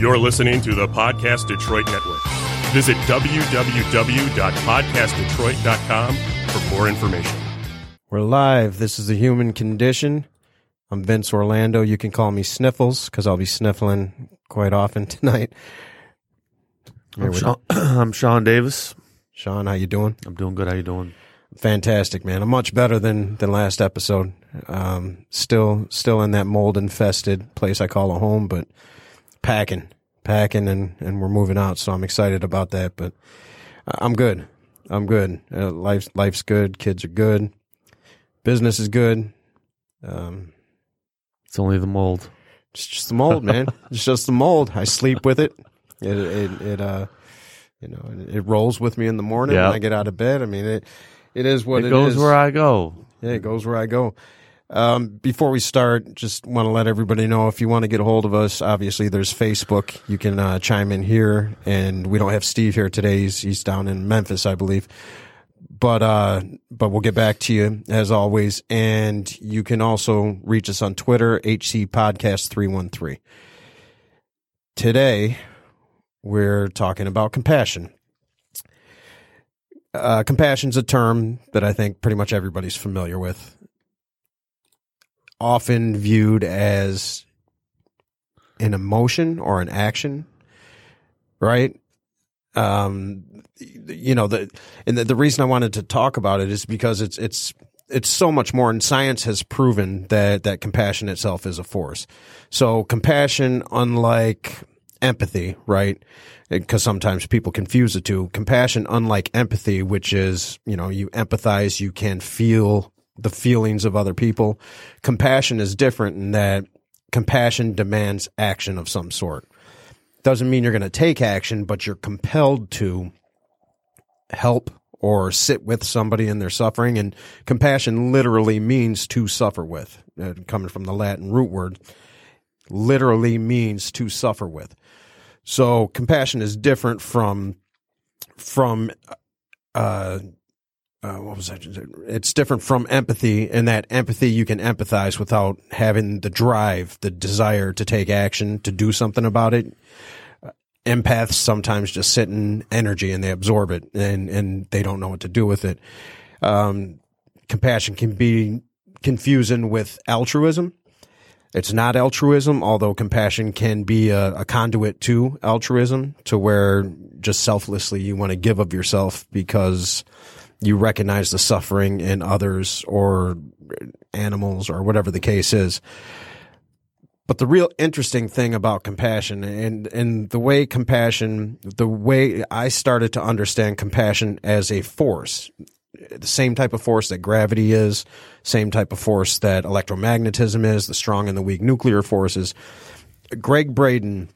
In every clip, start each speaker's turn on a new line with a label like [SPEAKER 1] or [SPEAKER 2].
[SPEAKER 1] You're listening to the Podcast Detroit Network. Visit www.podcastdetroit.com for more information.
[SPEAKER 2] We're live. This is the human condition. I'm Vince Orlando. You can call me Sniffles because I'll be sniffling quite often tonight.
[SPEAKER 3] I'm Sean, I'm Sean Davis.
[SPEAKER 2] Sean, how you doing?
[SPEAKER 3] I'm doing good. How you doing?
[SPEAKER 2] Fantastic, man. I'm much better than than last episode. Um, still, still in that mold infested place I call a home, but packing, packing, and and we're moving out. So I'm excited about that. But I'm good. I'm good. Uh, life's life's good. Kids are good. Business is good. Um,
[SPEAKER 3] It's only the mold.
[SPEAKER 2] it's just the mold, man. it's just the mold. I sleep with it. It it, it uh, you know, it, it rolls with me in the morning
[SPEAKER 3] Yeah.
[SPEAKER 2] when I get out of bed. I mean, it it is what
[SPEAKER 3] it goes
[SPEAKER 2] is.
[SPEAKER 3] where I go.
[SPEAKER 2] Yeah, it goes where I go. Um, before we start, just want to let everybody know if you want to get a hold of us, obviously there's Facebook. You can uh, chime in here, and we don't have Steve here today. He's, he's down in Memphis, I believe. But uh, but we'll get back to you as always, and you can also reach us on Twitter, HC Podcast three one three. Today, we're talking about compassion uh, compassion's a term that I think pretty much everybody's familiar with. Often viewed as an emotion or an action, right? Um, you know the and the, the reason I wanted to talk about it is because it's it's it's so much more, and science has proven that that compassion itself is a force. So compassion, unlike empathy, right? Because sometimes people confuse the two. Compassion, unlike empathy, which is, you know, you empathize, you can feel the feelings of other people. Compassion is different in that compassion demands action of some sort. Doesn't mean you're going to take action, but you're compelled to help or sit with somebody in their suffering. And compassion literally means to suffer with, uh, coming from the Latin root word, literally means to suffer with. So compassion is different from from uh, uh, what was that? It's different from empathy in that empathy you can empathize without having the drive, the desire to take action, to do something about it. Uh, Empaths sometimes just sit in energy and they absorb it and, and they don't know what to do with it. Um, compassion can be confusing with altruism. It's not altruism, although compassion can be a, a conduit to altruism, to where just selflessly you want to give of yourself because you recognize the suffering in others or animals or whatever the case is. But the real interesting thing about compassion and, and the way compassion, the way I started to understand compassion as a force, the same type of force that gravity is, same type of force that electromagnetism is, the strong and the weak nuclear forces. Gregg Braden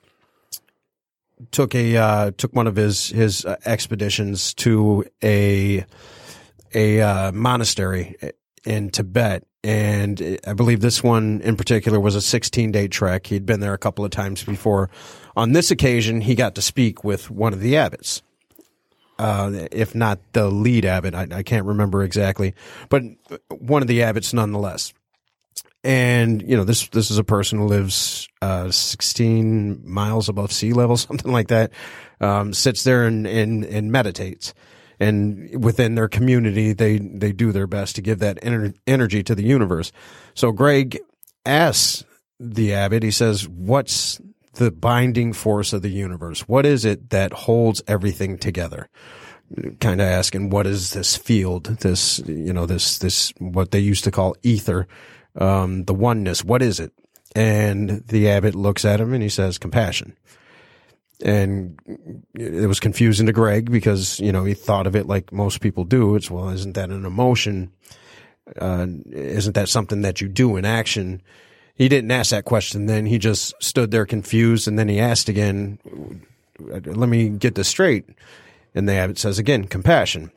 [SPEAKER 2] took a uh, took one of his his uh, expeditions to a a uh, monastery in Tibet, and I believe this one in particular was a 16 day trek. He'd been there a couple of times before. On this occasion, he got to speak with one of the abbots uh, if not the lead abbot. I, I can't remember exactly, but one of the abbots nonetheless. And you know this this is a person who lives uh, 16 miles above sea level, something like that. Um, sits there and, and and meditates, and within their community, they they do their best to give that ener- energy to the universe. So Greg asks the abbot. He says, "What's the binding force of the universe? What is it that holds everything together?" kind of asking what is this field this you know this this what they used to call ether um the oneness. What is it? And the abbot looks at him and he says compassion. And it was confusing to greg because you know he thought of it like most people do. It's well isn't that an emotion? Uh isn't that something that you do in action? He didn't ask that question then. He just stood there confused and then he asked again let me get this straight. And the abbot says again, compassion.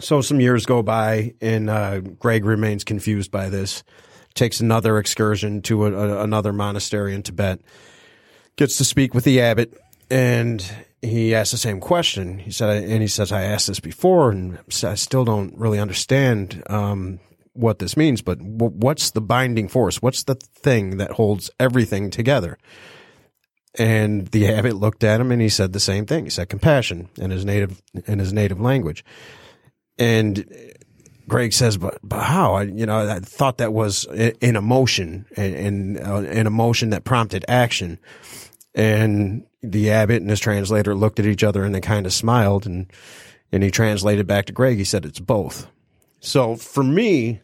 [SPEAKER 2] So some years go by, and uh, Greg remains confused by this. Takes another excursion to a, a, another monastery in Tibet. Gets to speak with the abbot, and he asks the same question. He said, and he says, "I asked this before, and I still don't really understand um, what this means. But w- what's the binding force? What's the thing that holds everything together?" And the abbot looked at him and he said the same thing. He said compassion in his native in his native language. And Greg says, "But but how? I, you know, I thought that was an emotion, and uh, an emotion that prompted action." And the abbot and his translator looked at each other and they kind of smiled, and and he translated back to Greg. He said, "It's both." So for me,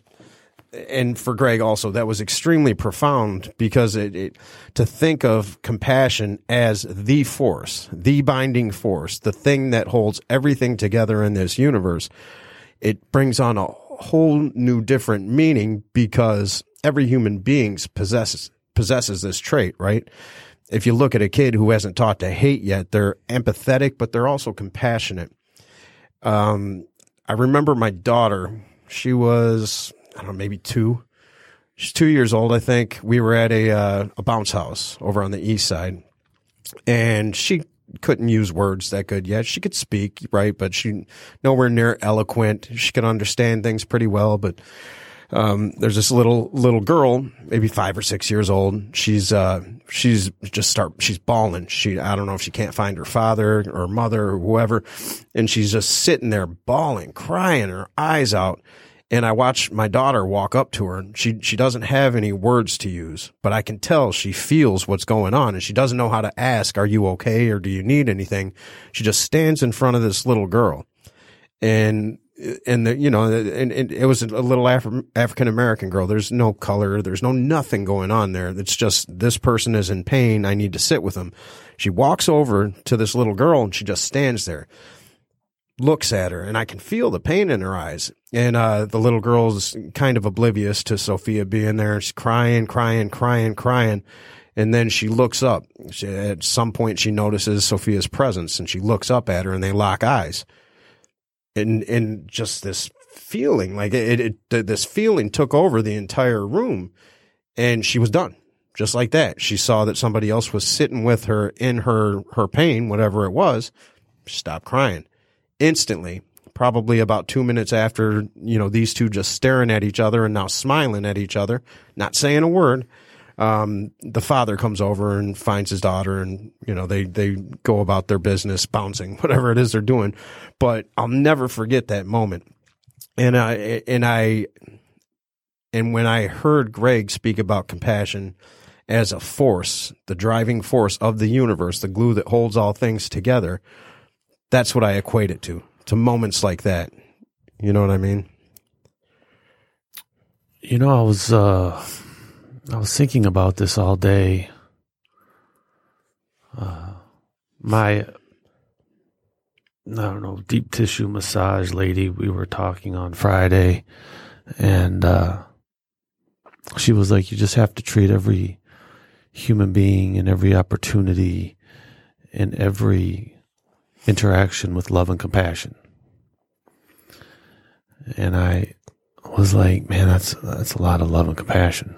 [SPEAKER 2] and for Greg also, that was extremely profound because it, it, to think of compassion as the force, the binding force, the thing that holds everything together in this universe, it brings on a whole new different meaning because every human being possesses possesses this trait, right? If you look at a kid who hasn't taught to hate yet, they're empathetic, but they're also compassionate. Um, I remember my daughter. She was I don't know, maybe two. She's two years old, I think. We were at a uh, a bounce house over on the east side, and she couldn't use words that good yet. She could speak, right, but she nowhere near eloquent. She could understand things pretty well, but um, there's this little little girl, maybe five or six years old. She's uh, she's just start she's bawling. She I don't know if she can't find her father or mother or whoever, and she's just sitting there bawling, crying her eyes out. And I watch my daughter walk up to her. and She she doesn't have any words to use, but I can tell she feels what's going on, and she doesn't know how to ask, "Are you okay?" or "Do you need anything?" She just stands in front of this little girl, and and the, you know, and, and, it was a little Af- African American girl. There's no color. There's no nothing going on there. It's just this person is in pain. I need to sit with them. She walks over to this little girl and she just stands there looks at her and I can feel the pain in her eyes. And uh, the little girl's kind of oblivious to Sophia being there. She's crying, crying, crying, crying. And then she looks up. She, at some point, she notices Sophia's presence and she looks up at her and they lock eyes. And, and just this feeling, like it, it, this feeling took over the entire room and she was done. Just like that. She saw that somebody else was sitting with her in her, her pain, whatever it was. Stop crying instantly probably about two minutes after you know these two just staring at each other and now smiling at each other not saying a word um, the father comes over and finds his daughter and you know they they go about their business bouncing whatever it is they're doing. But i'll never forget that moment. And i and i and when i heard greg speak about compassion as a force the driving force of the universe the glue that holds all things together that's what I equate it to, to moments like that. You know what I mean?
[SPEAKER 3] You know, I was uh, I was thinking about this all day. Uh, my I don't know deep tissue massage lady. We were talking on Friday, and uh, she was like, "You just have to treat every human being and every opportunity and every interaction with love and compassion. And I was like, man, that's that's a lot of love and compassion.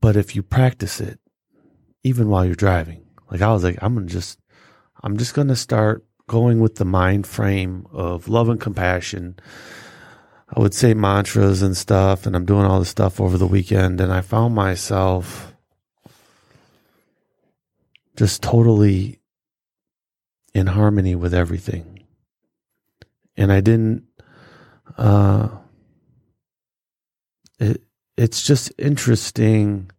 [SPEAKER 3] But if you practice it, even while you're driving, like I was like, I'm gonna just, I'm just gonna start going with the mind frame of love and compassion. I would say mantras and stuff, and I'm doing all this stuff over the weekend, and I found myself just totally in harmony with everything. And I didn't, uh, it, it's just interesting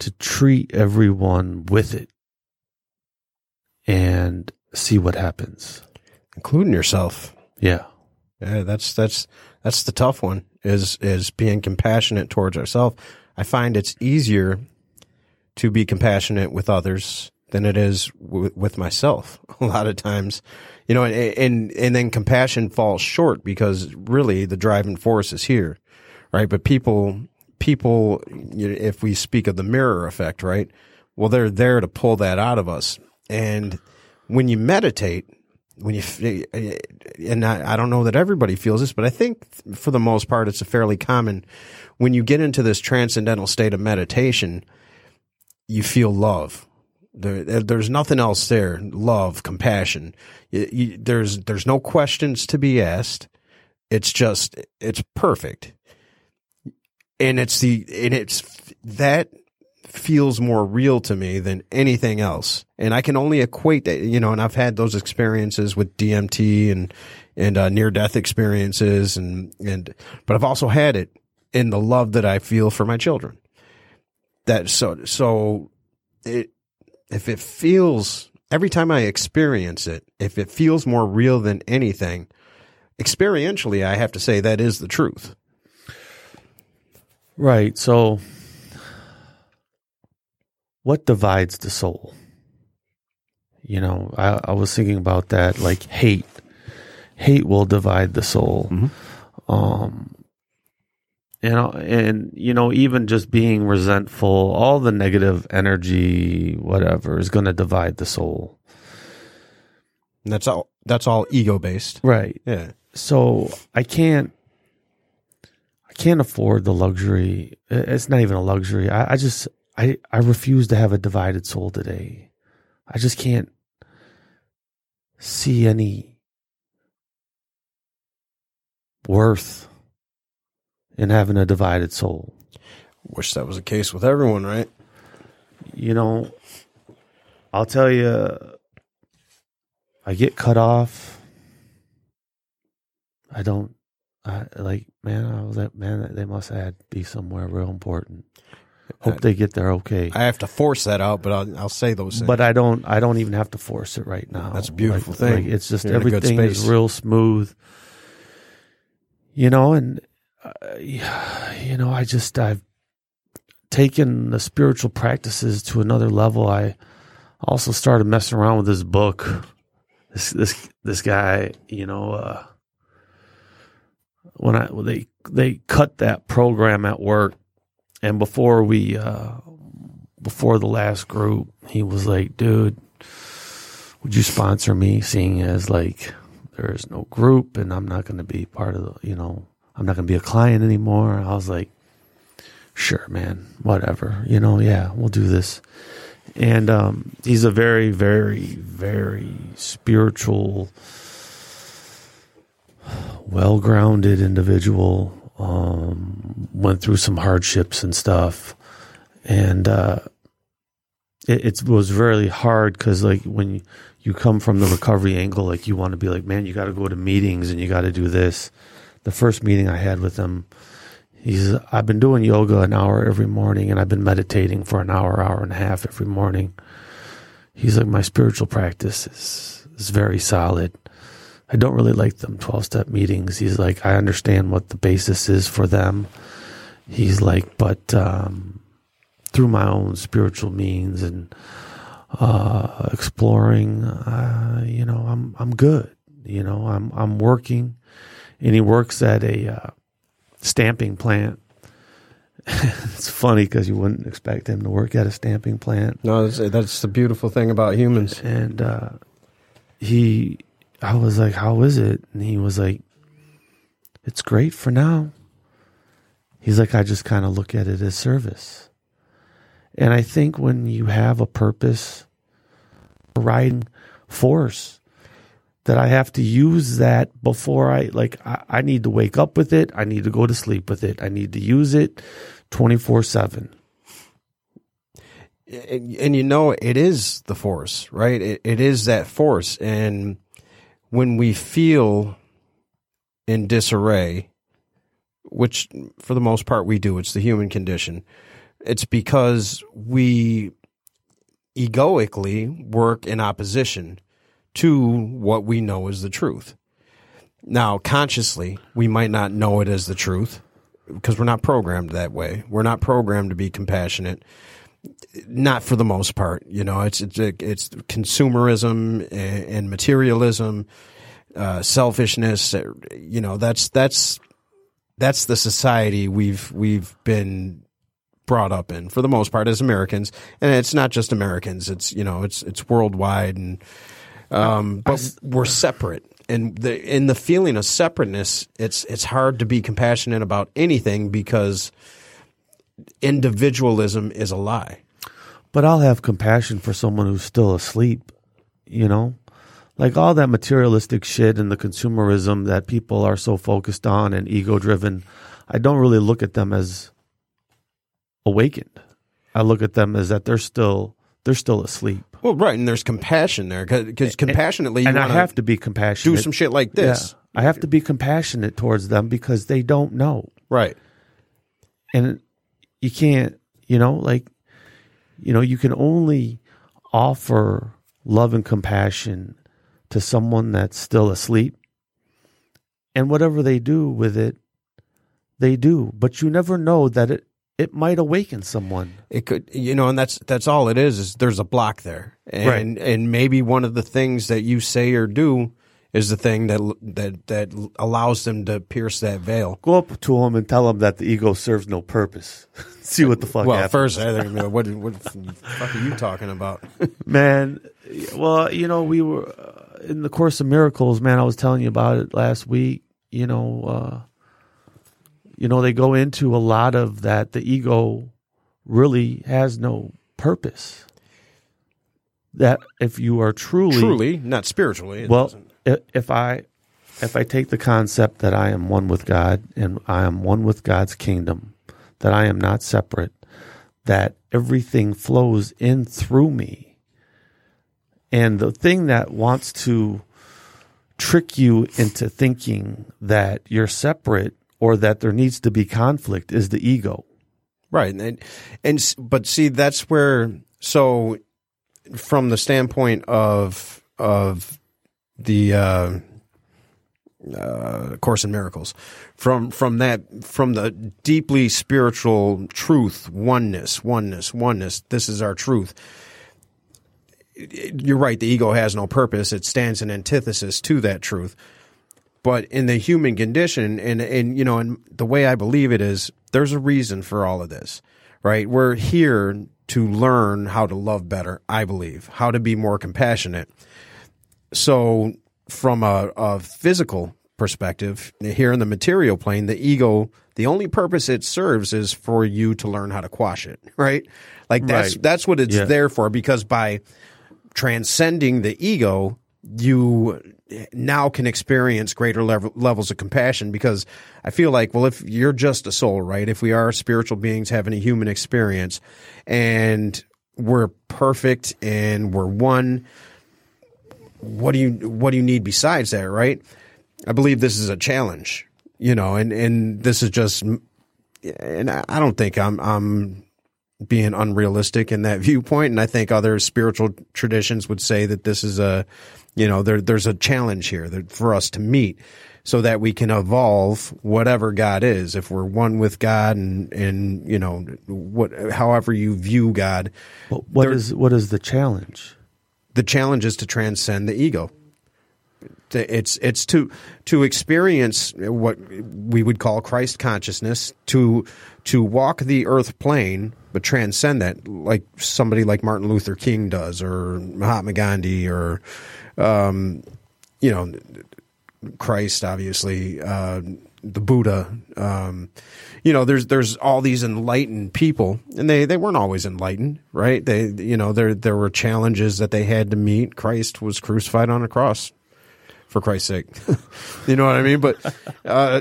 [SPEAKER 3] to treat everyone with it and see what happens,
[SPEAKER 2] including yourself.
[SPEAKER 3] Yeah.
[SPEAKER 2] Yeah, that's that's that's the tough one is is being compassionate towards ourselves. I find it's easier to be compassionate with others than it is w- with myself. A lot of times, you know, and, and, and then compassion falls short because really the driving force is here, right? But people, people, you know, if we speak of the mirror effect, right? Well, they're there to pull that out of us. And when you meditate, when you, and I, I don't know that everybody feels this, but I think for the most part, it's a fairly common, when you get into this transcendental state of meditation, you feel love. There, there's nothing else there. Love, compassion. You, you, there's there's no questions to be asked. It's just it's perfect, and it's the and it's that feels more real to me than anything else. And I can only equate that, you know, and I've had those experiences with DMT and, and, uh, near death experiences and, and, but I've also had it in the love that I feel for my children. That so, so it, if it feels every time I experience it, if it feels more real than anything, experientially, I have to say that is the truth.
[SPEAKER 3] Right. So, what divides the soul? You know, I, I was thinking about that. Like hate, hate will divide the soul. Um, you know, and you know, even just being resentful, all the negative energy, whatever, is going to divide the soul.
[SPEAKER 2] And that's all. That's all ego based.
[SPEAKER 3] Right.
[SPEAKER 2] Yeah.
[SPEAKER 3] so I can't I can't afford the luxury. It's not even a luxury. I, I just I I refuse to have a divided soul today. I just can't see any worth in having a divided soul.
[SPEAKER 2] Wish that was the case with everyone, right?
[SPEAKER 3] You know, I'll tell you I get cut off. I don't I like man, I was like man, they must have had be somewhere real important. Hope they get there okay.
[SPEAKER 2] I have to force that out, but I'll, I'll say those things.
[SPEAKER 3] but I don't I don't even have to force it right now.
[SPEAKER 2] That's a beautiful
[SPEAKER 3] Like-
[SPEAKER 2] thing.
[SPEAKER 3] like, it's just
[SPEAKER 2] You're in a good
[SPEAKER 3] everything is real smooth. You know, and uh, you know, I just I've taken the spiritual practices to another level. I also started messing around with this book. This this this guy, you know, uh, when I when they they cut that program at work, and before we uh, before the last group, he was like, "Dude, would you sponsor me?" Seeing as like there is no group, and I'm not going to be part of the, you know, I'm not going to be a client anymore. I was like, "Sure, man, whatever, you know, yeah, we'll do this." And um, he's a very, very, very spiritual, well-grounded individual. Um, went through some hardships and stuff, and uh, it, it was really hard because like when you, you come from the recovery angle, like you want to be like, man, you got to go to meetings and you got to do this. The first meeting I had with him, he's I've been doing yoga an hour every morning and I've been meditating for an hour, hour and a half every morning. He's like, my spiritual practice is is very solid. I don't really like them 12 step meetings. He's like, I understand what the basis is for them. He's like, but um, through my own spiritual means and uh, exploring, uh, you know, I'm I'm good. You know, I'm I'm working, and he works at a uh, stamping plant. it's funny because you wouldn't expect him to work at a stamping plant,
[SPEAKER 2] no, that's, that's the beautiful thing about humans.
[SPEAKER 3] and uh, he, I was like, "How is it?" And he was like, "It's great for now." He's like, "I just kind of look at it as service." And I think when you have a purpose, a riding force, that I have to use that before I like I, I need to wake up with it. I need to go to sleep with it. I need to use it twenty four seven.
[SPEAKER 2] and, and you know it is the force right it, it is that force and when we feel in disarray which for the most part we do it's the human condition it's because we egoically work in opposition to what we know is the truth now consciously we might not know it as the truth because we're not programmed that way we're not programmed to be compassionate not for the most part. You know, it's it's it's consumerism and, materialism, uh, selfishness. You know, that's that's that's the society we've we've been brought up in for the most part as Americans, and it's not just Americans. It's you know, it's it's worldwide, and um, but we're separate. And the in the feeling of separateness, it's it's hard to be compassionate about anything because individualism is a lie.
[SPEAKER 3] But I'll have compassion for someone who's still asleep, you know? Like all that materialistic shit and the consumerism that people are so focused on and ego driven, I don't really look at them as awakened. I look at them as that they're still they're still asleep.
[SPEAKER 2] Well, right, and there's compassion there because compassionately, you
[SPEAKER 3] and I have to be compassionate.
[SPEAKER 2] do some shit like this.
[SPEAKER 3] Yeah, I have to be compassionate towards them because they don't know.
[SPEAKER 2] Right.
[SPEAKER 3] and you can't you know like you know you can only offer love and compassion to someone that's still asleep and whatever they do with it they do but you never know that it it might awaken someone
[SPEAKER 2] It could, you know, and that's that's all it is. Is there's a block there, and and maybe one of the things that you say or do is the thing that that that allows them to pierce that veil.
[SPEAKER 3] go up to them and tell them that the ego serves no purpose see what the fuck
[SPEAKER 2] Well,
[SPEAKER 3] happens
[SPEAKER 2] first, I think, what what the fuck are you talking about?
[SPEAKER 3] man well you know we were uh, in the course of miracles man i was telling you about it last week you know uh you know they go into a lot of that the ego really has no purpose that if you are truly
[SPEAKER 2] Truly, not spiritually. it
[SPEAKER 3] well
[SPEAKER 2] doesn't-
[SPEAKER 3] if i if i take the concept that i am one with god and i am one with god's kingdom that i am not separate that everything flows in through me and the thing that wants to trick you into thinking that you're separate or that there needs to be conflict is the ego
[SPEAKER 2] Right, and and but see that's where so from the standpoint of of the uh, uh, Course in Miracles, from from that from the deeply spiritual truth, oneness, oneness, oneness. This is our truth. You're right. The ego has no purpose. It stands in antithesis to that truth but in the human condition and and you know and the way i believe it is there's a reason for all of this right we're here to learn how to love better i believe how to be more compassionate so from a, a physical perspective here in the material plane the ego the only purpose it serves is for you to learn how to quash it right like that's
[SPEAKER 3] Right.
[SPEAKER 2] that's what it's
[SPEAKER 3] Yeah.
[SPEAKER 2] there for because by transcending the ego, you now can experience greater level, levels of compassion because I feel like, well, if you're just a soul, right? If we are spiritual beings having a human experience and we're perfect and we're one, what do you, what do you need besides that, right? I believe this is a challenge, you know, and, and this is just, and I don't think I'm, I'm being unrealistic in that viewpoint. And I think other spiritual traditions would say that this is a, you know, there, there's a challenge here that for us to meet so that we can evolve whatever God is. If we're one with God and, and, you know, what, however you view God,
[SPEAKER 3] But what
[SPEAKER 2] There-
[SPEAKER 3] is what is the challenge?
[SPEAKER 2] the challenge is to transcend the ego. It's it's to to experience what we would call Christ consciousness, to to walk the earth plane, but transcend that, like somebody like Martin Luther King does, or Mahatma Gandhi, or um, you know, Christ, obviously, uh, the Buddha. Um, you know, there's there's all these enlightened people, and they, they weren't always enlightened, right? They you know there there were challenges that they had to meet. Christ was crucified on a cross, for Christ's sake. you know what I mean? But uh,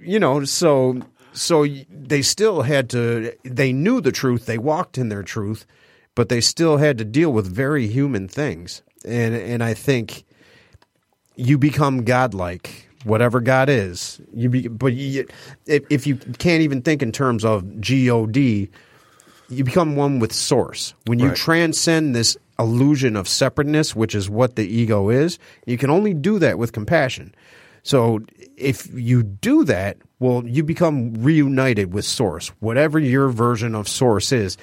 [SPEAKER 2] you know, so so they still had to. They knew the truth. They walked in their truth, but they still had to deal with very human things. And and I think you become godlike, whatever God is. You be, but you, if if you can't even think in terms of God, you become one with Source. When you
[SPEAKER 3] Right.
[SPEAKER 2] transcend this illusion of separateness, which is what the ego is, you can only do that with compassion. So if you do that, well, you become reunited with Source, whatever your version of Source is.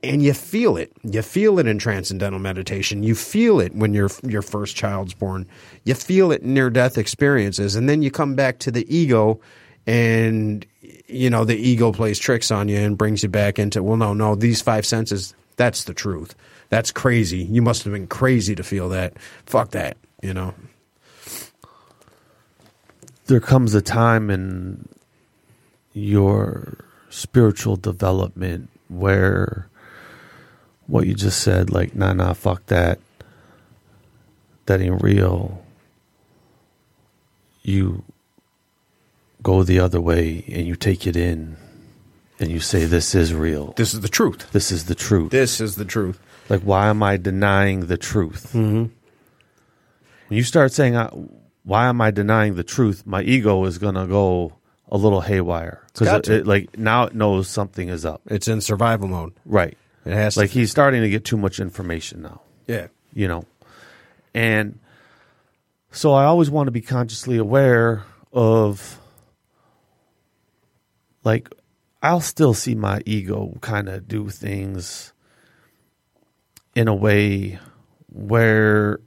[SPEAKER 2] And you feel it. You feel it in transcendental meditation. You feel it when your your first child's born. You feel it in near death experiences, and then you come back to the ego, and you know the ego plays tricks on you and brings you back into well, no, no, these five senses. That's the truth. That's crazy. You must have been crazy to feel that. Fuck that. You know.
[SPEAKER 3] There comes a time in your spiritual development where what you just said, like, nah, nah, fuck that, that ain't real. You go the other way and you take it in and you say this is real.
[SPEAKER 2] This is the truth.
[SPEAKER 3] This is the truth.
[SPEAKER 2] This is the truth.
[SPEAKER 3] Like, why am I denying the truth? Mm-hmm. When you start saying, uh, "Why am I denying the truth?" My ego is gonna go a little haywire because
[SPEAKER 2] to.
[SPEAKER 3] it, like now it knows something is up.
[SPEAKER 2] It's in survival mode.
[SPEAKER 3] Right.
[SPEAKER 2] It has
[SPEAKER 3] Like
[SPEAKER 2] to,
[SPEAKER 3] he's starting to get too much information now.
[SPEAKER 2] yeah.
[SPEAKER 3] you know. And so I always want to be consciously aware of like I'll still see my ego kind of do things in a way where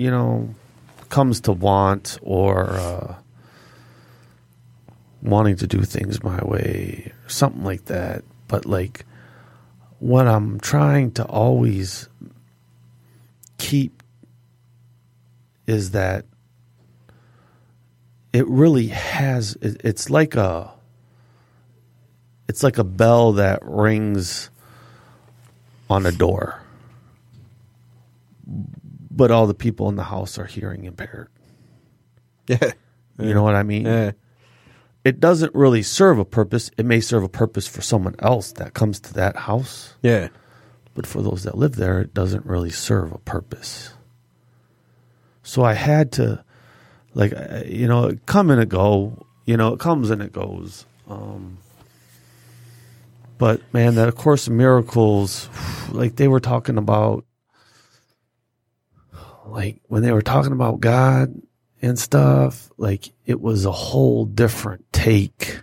[SPEAKER 3] you know comes to want or uh, wanting to do things my way something like that. But like what I'm trying to always keep is that it really has it's like a it's like a bell that rings on a door but all the people in the house are hearing impaired
[SPEAKER 2] Yeah.
[SPEAKER 3] you know what i mean
[SPEAKER 2] Yeah.
[SPEAKER 3] it doesn't really serve a purpose it may serve a purpose for someone else that comes to that house
[SPEAKER 2] Yeah.
[SPEAKER 3] but for those that live there, it doesn't really serve a purpose. So I had to, like, you know, it come and it go. You know, it comes and it goes. Um, but man, that of Course of Miracles, like they were talking about, like when they were talking about God and stuff, like it was a whole different take.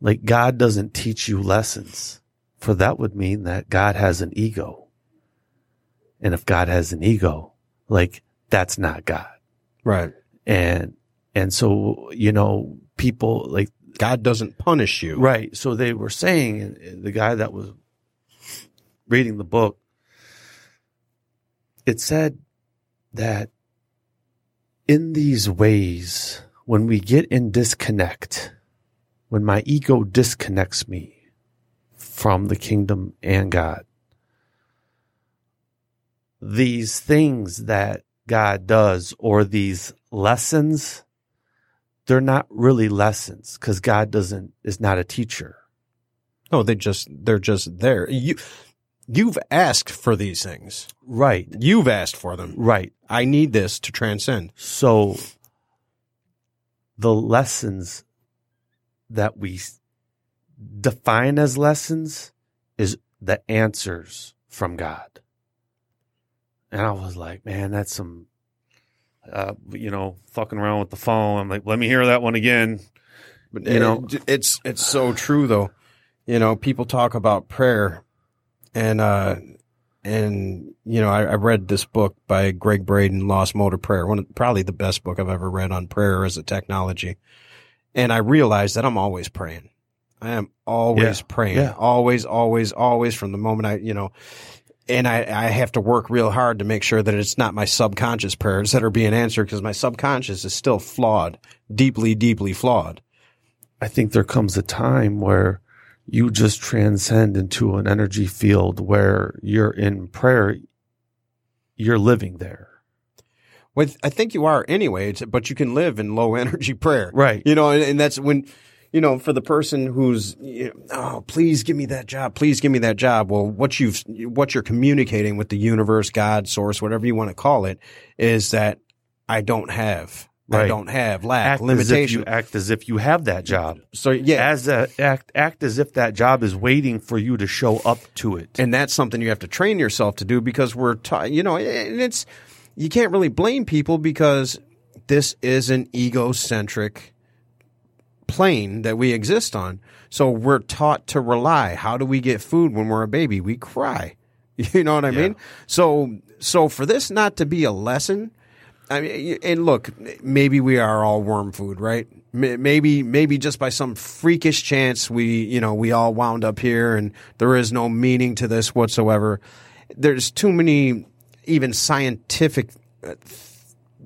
[SPEAKER 3] Like God doesn't teach you lessons for that would mean that God has an ego. And if God has an ego, like that's not God.
[SPEAKER 2] Right.
[SPEAKER 3] And and so, you know, people like
[SPEAKER 2] God doesn't punish you.
[SPEAKER 3] right, so they were saying the guy that was reading the book it said that in these ways when we get in disconnect when my ego disconnects me from the kingdom and God. These things that God does or these lessons, they're not really lessons because God doesn't, is not a teacher.
[SPEAKER 2] No, they just they're just there. You you've asked for these things.
[SPEAKER 3] Right.
[SPEAKER 2] You've asked for them.
[SPEAKER 3] Right.
[SPEAKER 2] I need this to transcend.
[SPEAKER 3] So the lessons that we define as lessons is the answers from God. And I was like, man, that's some, uh, you know, fucking around with the phone. I'm like, let me hear that one again.
[SPEAKER 2] But
[SPEAKER 3] You know-
[SPEAKER 2] it's it's so true though. You know, people talk about prayer, and uh, and you know, I, I read this book by Gregg Braden, Lost Mode of Prayer, one of, probably the best book I've ever read on prayer as a technology. And I realized that I'm always praying. I am always
[SPEAKER 3] Yeah.
[SPEAKER 2] praying,
[SPEAKER 3] Yeah.
[SPEAKER 2] always, always, always from the moment I, you know, and I, I have to work real hard to make sure that it's not my subconscious prayers that are being answered because my subconscious is still flawed, deeply, deeply flawed.
[SPEAKER 3] I think there comes a time where you just transcend into an energy field where you're in prayer, you're living there.
[SPEAKER 2] Well, I think you are anyway, it's- but you can live in low energy prayer.
[SPEAKER 3] Right.
[SPEAKER 2] You know, and, and that's when, you know, for the person who's, you know, oh, please give me that job. Please give me that job. Well, what you've, what you're communicating with the universe, God, source, whatever you want to call it, is that I don't have, I don't have lack,
[SPEAKER 3] Act as if
[SPEAKER 2] limitation.
[SPEAKER 3] you act as if you have that job.
[SPEAKER 2] so yeah,
[SPEAKER 3] as a act act as if that job is waiting for you to show up to it.
[SPEAKER 2] and that's something you have to train yourself to do because we're ta- you know and it's you can't really blame people because this is an egocentric plane that we exist on. So we're taught to rely. How do we get food when we're a baby? We cry. You know what i mean? So so for this not to be a lesson I mean, and look, maybe we are all worm food, right? Maybe, maybe just by some freakish chance, we, you know, we all wound up here, and there is no meaning to this whatsoever. There's too many, even scientific uh,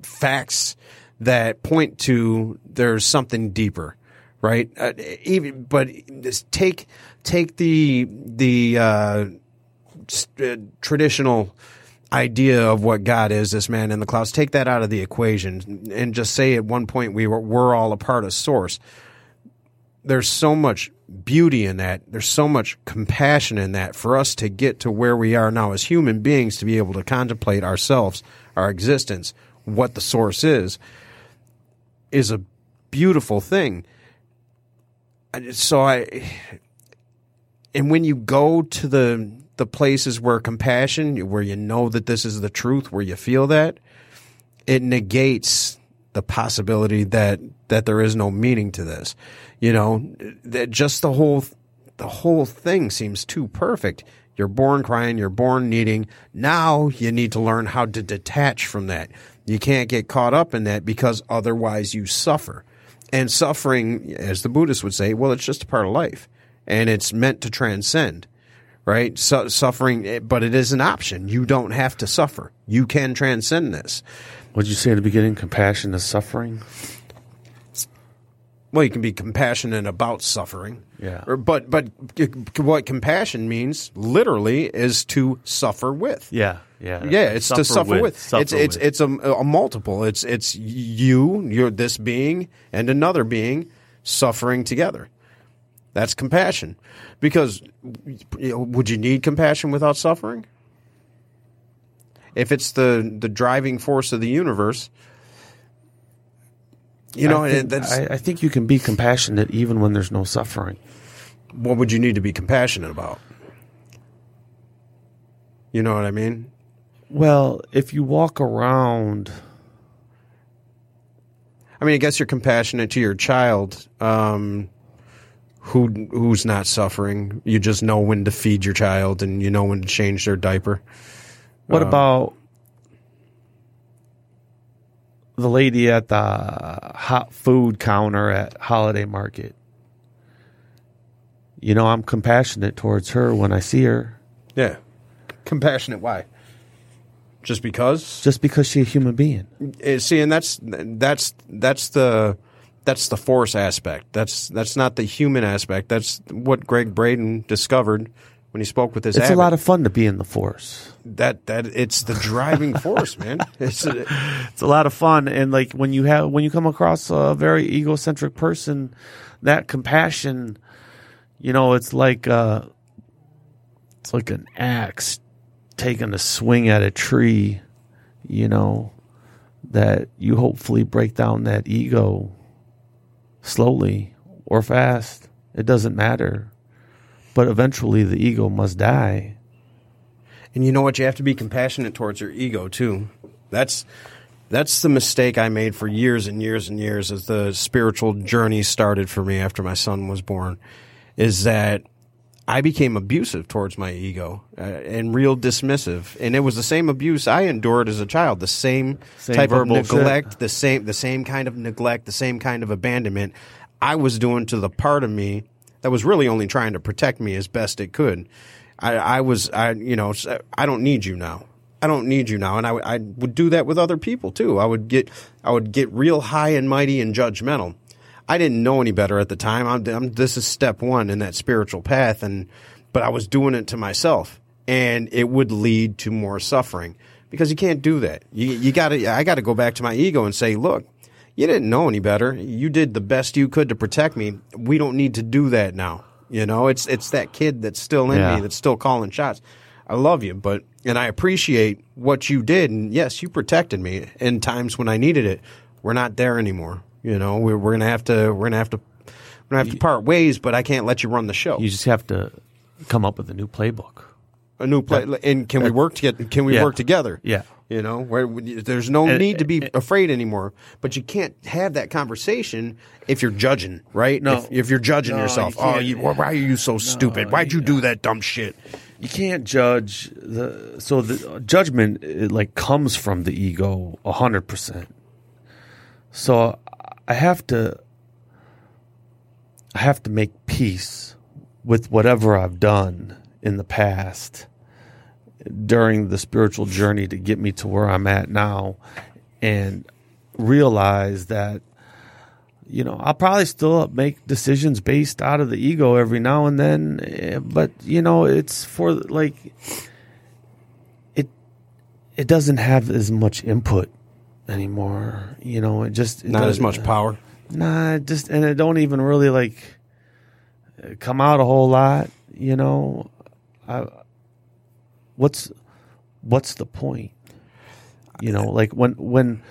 [SPEAKER 2] facts that point to there's something deeper, right? Uh, even, but just take take the the uh, uh, traditional idea of what God is, this man in the clouds, take that out of the equation and just say at one point we were, we're all a part of source. there's so much beauty in that. There's so much compassion in that for us to get to where we are now as human beings to be able to contemplate ourselves, our existence, what the source is, is a beautiful thing. So I, and when you go to the the places where compassion, where you know that this is the truth, where you feel that, it negates the possibility that that there is no meaning to this. You know, that just the whole the whole thing seems too perfect. You're born crying, you're born needing. Now you need to learn how to detach from that. You can't get caught up in that because otherwise you suffer. And suffering, as the Buddhists would say, well, it's just a part of life and it's meant to transcend right? Su- suffering, eh, but it is an option. You don't have to suffer. You can transcend this.
[SPEAKER 3] What did you say at the beginning? Compassion is suffering.
[SPEAKER 2] Well, you can be compassionate about suffering.
[SPEAKER 3] Yeah.
[SPEAKER 2] Or, but but what compassion means literally is to suffer with.
[SPEAKER 3] Yeah, yeah,
[SPEAKER 2] Yeah, it's to suffer with.
[SPEAKER 3] Suffer
[SPEAKER 2] it's it's
[SPEAKER 3] with.
[SPEAKER 2] it's a, a multiple. It's it's you, you're this being, and another being suffering together. That's compassion. Because you know, would you need compassion without suffering? If it's the the driving force of the universe, you know,
[SPEAKER 3] I think,
[SPEAKER 2] that's
[SPEAKER 3] I, I think you can be compassionate even when there's no suffering.
[SPEAKER 2] what would you need to be compassionate about? You know what I mean?
[SPEAKER 3] Well, if you walk around,
[SPEAKER 2] I mean, I guess you're compassionate to your child um, who who's not suffering. You just know when to feed your child, and you know when to change their diaper.
[SPEAKER 3] what about the lady at the hot food counter at Holiday Market? You know, I'm compassionate towards her when I see her,
[SPEAKER 2] Yeah, compassionate. Why? Just because?
[SPEAKER 3] just because she's a human being.
[SPEAKER 2] Eh, See, and that's that's that's the that's the force aspect. That's that's not the human aspect. That's what Gregg Braden discovered when he spoke with his.
[SPEAKER 3] It's a lot of fun to be in the force.
[SPEAKER 2] that that it's the driving force, man. It's uh,
[SPEAKER 3] it's a lot of fun and like when you have when you come across a very egocentric person that compassion you know it's like uh it's like an axe taking a swing at a tree you know that you hopefully break down that ego slowly or fast it doesn't matter but eventually the ego must die
[SPEAKER 2] And you know what? You have to be compassionate towards your ego too. That's that's the mistake I made for years and years and years as the spiritual journey started for me after my son was born. Is that I became abusive towards my ego uh, and real dismissive, and it was the same abuse I endured as a child. The same,
[SPEAKER 3] Same
[SPEAKER 2] type of
[SPEAKER 3] verbal shit.
[SPEAKER 2] neglect, the same, the same kind of neglect, the same kind of abandonment I was doing to the part of me that was really only trying to protect me as best it could. I, I was, I, you know, I don't need you now. I don't need you now, and I, would- I would do that with other people too. I would get, I would get real high and mighty and judgmental. I didn't know any better at the time. I'm, I'm, this is step one in that spiritual path, and but I was doing it to myself, and it would lead to more suffering because you can't do that. You, you got to, I got to go back to my ego and say, look, you didn't know any better. You did the best you could to protect me. We don't need to do that now. You know, it's it's that kid that's still in
[SPEAKER 3] Yeah.
[SPEAKER 2] me that's still calling shots. I love you, but and I appreciate what you did. And yes, you protected me in times when I needed it. We're not there anymore. You know, we're we're gonna have to we're gonna have to we're gonna have to part ways. But I can't let you run the show.
[SPEAKER 3] you just have to come up with a new playbook
[SPEAKER 2] a new play, and can we work together? Can we
[SPEAKER 3] Yeah.
[SPEAKER 2] work together?
[SPEAKER 3] Yeah.
[SPEAKER 2] You know, where there's no
[SPEAKER 3] And-
[SPEAKER 2] need to be afraid anymore, but you can't have that conversation if you're judging, right?
[SPEAKER 3] No.
[SPEAKER 2] If, if you're judging
[SPEAKER 3] No,
[SPEAKER 2] yourself,
[SPEAKER 3] you
[SPEAKER 2] oh, you, why are you so stupid? Why'd you do that dumb shit?
[SPEAKER 3] you can't judge the so the uh, judgment it like comes from the ego a hundred percent. So I have to I have to make peace with whatever I've done in the past during the spiritual journey to get me to where I'm at now and realize that you know, I'll probably still make decisions based out of the ego every now and then, eh, but you know, it's for like it it doesn't have as much input anymore. You know, it just it
[SPEAKER 2] Not as much power.
[SPEAKER 3] Nah, just and it don't even really like come out a whole lot. You know, I, what's what's the point? You know, like when when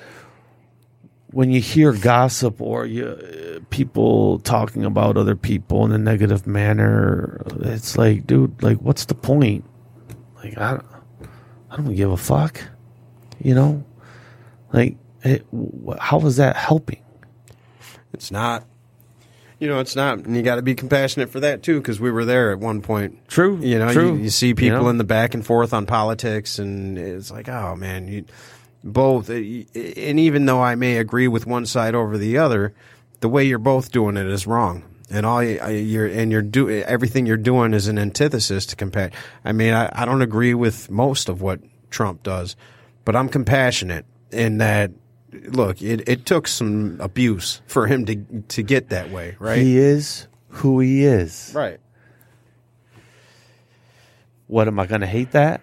[SPEAKER 3] when you hear gossip or you uh, people talking about other people in a negative manner, it's like, dude, like, what's the point? Like, I, I don't give a fuck. You know, like, it, how is that helping?
[SPEAKER 2] It's not. You know, it's not, and you got to be compassionate for that too, because we were there at one point.
[SPEAKER 3] True,
[SPEAKER 2] You know,
[SPEAKER 3] true.
[SPEAKER 2] You, you see people
[SPEAKER 3] know?
[SPEAKER 2] in the back and forth on politics, and it's like, oh man, you both. uh, And even though I may agree with one side over the other, the way you're both doing it is wrong. And all you, you're and you're do everything you're doing is an antithesis to compare. I mean, I, I don't agree with most of what Trump does, but I'm compassionate in that. Look, it, it took some abuse for him to to get that way, right?
[SPEAKER 3] He is who he is.
[SPEAKER 2] right.
[SPEAKER 3] What am I going to hate that?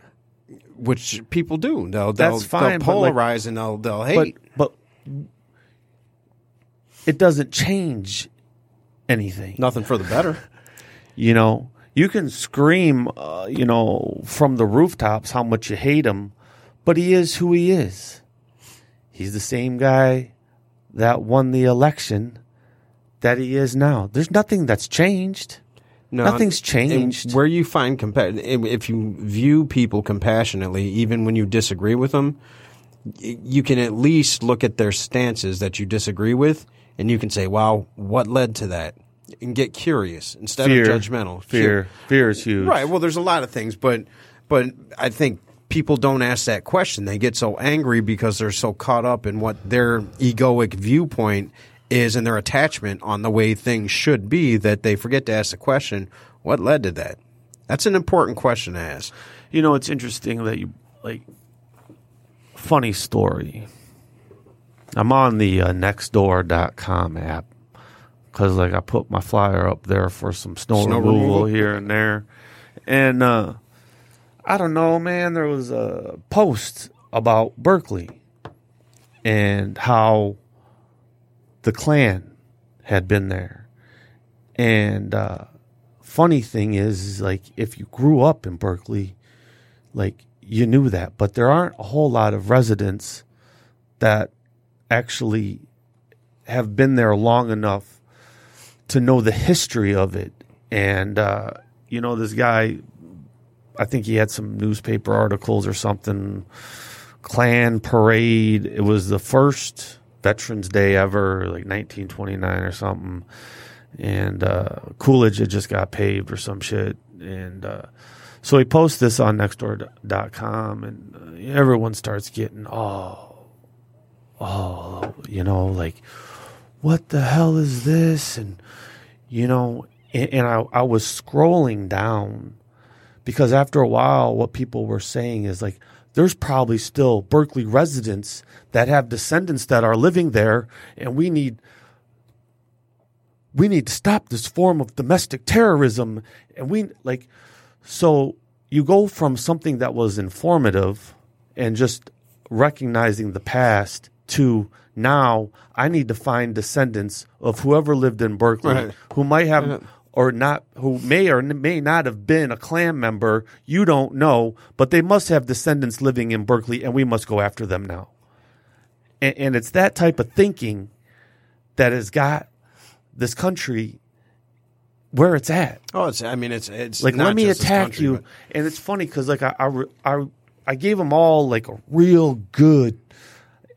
[SPEAKER 2] which people do. They'll they'll,
[SPEAKER 3] That's fine,
[SPEAKER 2] they'll
[SPEAKER 3] but, like-
[SPEAKER 2] polarize and they'll they'll
[SPEAKER 3] But
[SPEAKER 2] hate.
[SPEAKER 3] but it doesn't change anything.
[SPEAKER 2] Nothing for the better.
[SPEAKER 3] You know, you can scream, uh, you know, from the rooftops how much you hate him, but he is who he is. He's the same guy that won the election that he is now. There's nothing that's changed.
[SPEAKER 2] No,
[SPEAKER 3] Nothing's changed.
[SPEAKER 2] Where you find compa- if you view people compassionately, even when you disagree with them, you can at least look at their stances that you disagree with, and you can say, "Wow, what led to that?" And get curious instead
[SPEAKER 3] Fear,
[SPEAKER 2] of judgmental.
[SPEAKER 3] Fear, fear is huge.
[SPEAKER 2] Right. Well, there's a lot of things, but but I think people don't ask that question. They get so angry because they're so caught up in what their egoic viewpoint is and their attachment on the way things should be that they forget to ask the question, what led to that? That's an important question to ask.
[SPEAKER 3] You know, it's interesting that you like. Funny story. I'm on the uh, Nextdoor.com app because, like, I put my flyer up there for some snow,
[SPEAKER 2] Snow
[SPEAKER 3] removal,
[SPEAKER 2] removal?
[SPEAKER 3] here and there, and uh, I don't know, man. There was a post about Berkley and how the Klan had been there, and uh, funny thing is, is like if you grew up in Berkley, like you knew that, but there aren't a whole lot of residents that actually have been there long enough to know the history of it. And uh, you know, this guy, I think he had some newspaper articles or something. Klan parade. It was the first Veterans Day ever, like 1929 or something and uh, Coolidge had just got paved or some shit. And uh, so he posts this on Nextdoor.com, and uh, everyone starts getting, oh, oh, you know, like, what the hell is this? And, you know, and, and I, I was scrolling down because after a while, what people were saying is like, there's probably still Berkley residents that have descendants that are living there, and we need we need to stop this form of domestic terrorism and we like so you go from something that was informative and just recognizing the past to now I need to find descendants of whoever lived in Berkley
[SPEAKER 2] Right.
[SPEAKER 3] who might have or not who may or may not have been a Klan member you don't know but they must have descendants living in Berkley and we must go after them now and, and it's that type of thinking that has got this country where it's at.
[SPEAKER 2] Oh, it's. I mean, it's. It's
[SPEAKER 3] Like, let me attack
[SPEAKER 2] country,
[SPEAKER 3] you.
[SPEAKER 2] but-
[SPEAKER 3] And it's funny because, like, I, I I I gave them all like a real good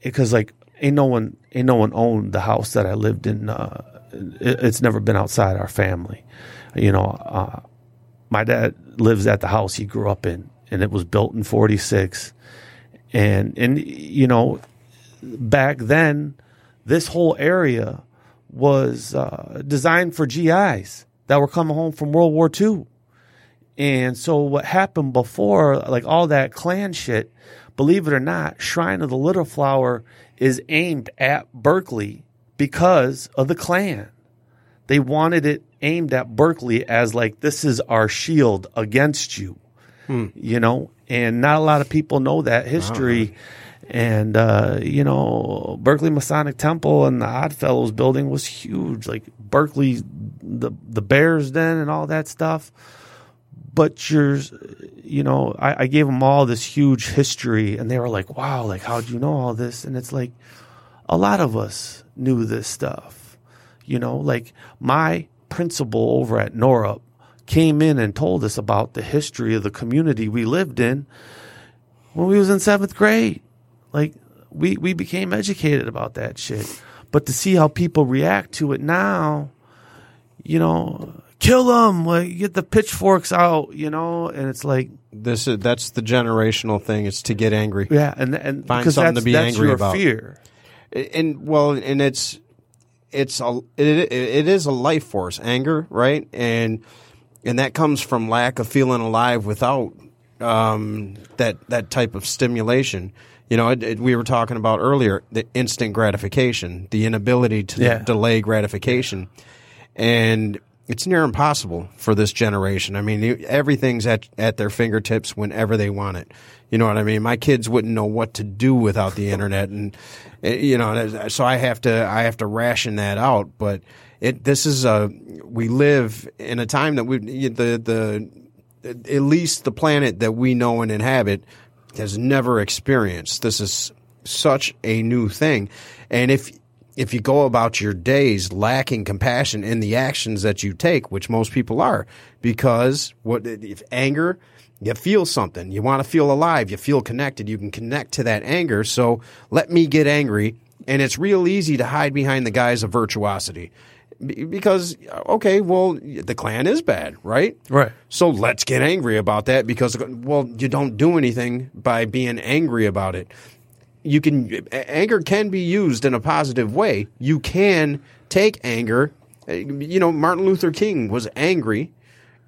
[SPEAKER 3] because, like, ain't no one, ain't no one owned the house that I lived in. Uh, it's never been outside our family. You know, uh, my dad lives at the house he grew up in, and it was built in '46. And and you know, back then, this whole area was uh, designed for GIs that were coming home from World War II. And so what happened before, like all that Klan shit, believe it or not, Shrine of the Little Flower is aimed at Berkley because of the Klan. They wanted it aimed at Berkley as like this is our shield against you, you know. And not a lot of people know that history. And uh, you know, Berkley Masonic Temple and the Oddfellows building was huge. Like Berkley the the Bears Den and all that stuff. But you're, you know, I, I gave them all this huge history, and they were like, "Wow, like how'd you know all this?" And it's like, a lot of us knew this stuff, you know, like my principal over at Norup came in and told us about the history of the community we lived in when we was in seventh grade. Like we we became educated about that shit. But to see how people react to it now, you know, kill them, like, get the pitchforks out, you know, and it's like,
[SPEAKER 2] This is that's the generational thing. It's to get angry.
[SPEAKER 3] yeah, and and
[SPEAKER 2] Find
[SPEAKER 3] because
[SPEAKER 2] something
[SPEAKER 3] that's,
[SPEAKER 2] to be
[SPEAKER 3] that's
[SPEAKER 2] angry
[SPEAKER 3] your
[SPEAKER 2] about.
[SPEAKER 3] fear.
[SPEAKER 2] And well and it's it's a it, it is a life force anger right? And and that comes from lack of feeling alive without um that that type of stimulation. You know it, it- we were talking about earlier the instant gratification the inability to
[SPEAKER 3] Yeah.
[SPEAKER 2] delay gratification. And it's near impossible for this generation. I mean, everything's at at their fingertips whenever they want it. You know what I mean? My kids wouldn't know what to do without the internet, and eh, you know, so I have to I have to ration that out. But it this is a we live in a time that we the the at least the planet that we know and inhabit has never experienced. This is such a new thing, and if if you go about your days lacking compassion in the actions that you take, which most people are, because what if anger, you feel something, you want to feel alive, you feel connected, you can connect to that anger. So let me get angry, and it's real easy to hide behind the guise of virtuosity, because okay, well the Klan is bad, right?
[SPEAKER 3] Right.
[SPEAKER 2] So let's get angry about that because well you don't do anything by being angry about it you can anger can be used in a positive way. You can take anger. You know, Martin Luther King was angry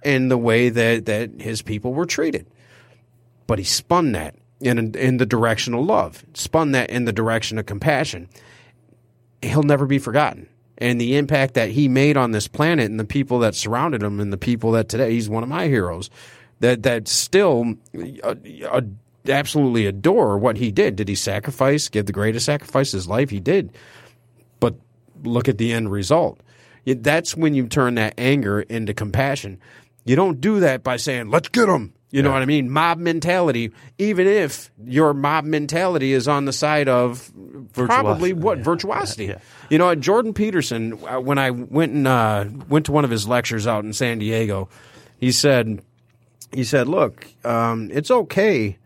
[SPEAKER 2] in the way that that his people were treated, but he spun that in in the direction of love, spun that in the direction of compassion. He'll never be forgotten. And the impact that he made on this planet and the people that surrounded him and the people that today he's one of my heroes that that still uh, uh, absolutely adore what he did. Did he sacrifice, give the greatest sacrifice of his life? He did. But look at the end result. That's when you turn that anger into compassion. You don't do that by saying, let's get him. You know what I mean? Mob mentality, even if your mob mentality is on the side of probably what?
[SPEAKER 3] Yeah.
[SPEAKER 2] Virtuosity.
[SPEAKER 3] Yeah.
[SPEAKER 2] You know, Jordan Peterson, uh, when I went and uh, went to one of his lectures out in San Diego, he said, he said, "Look, um, it's okay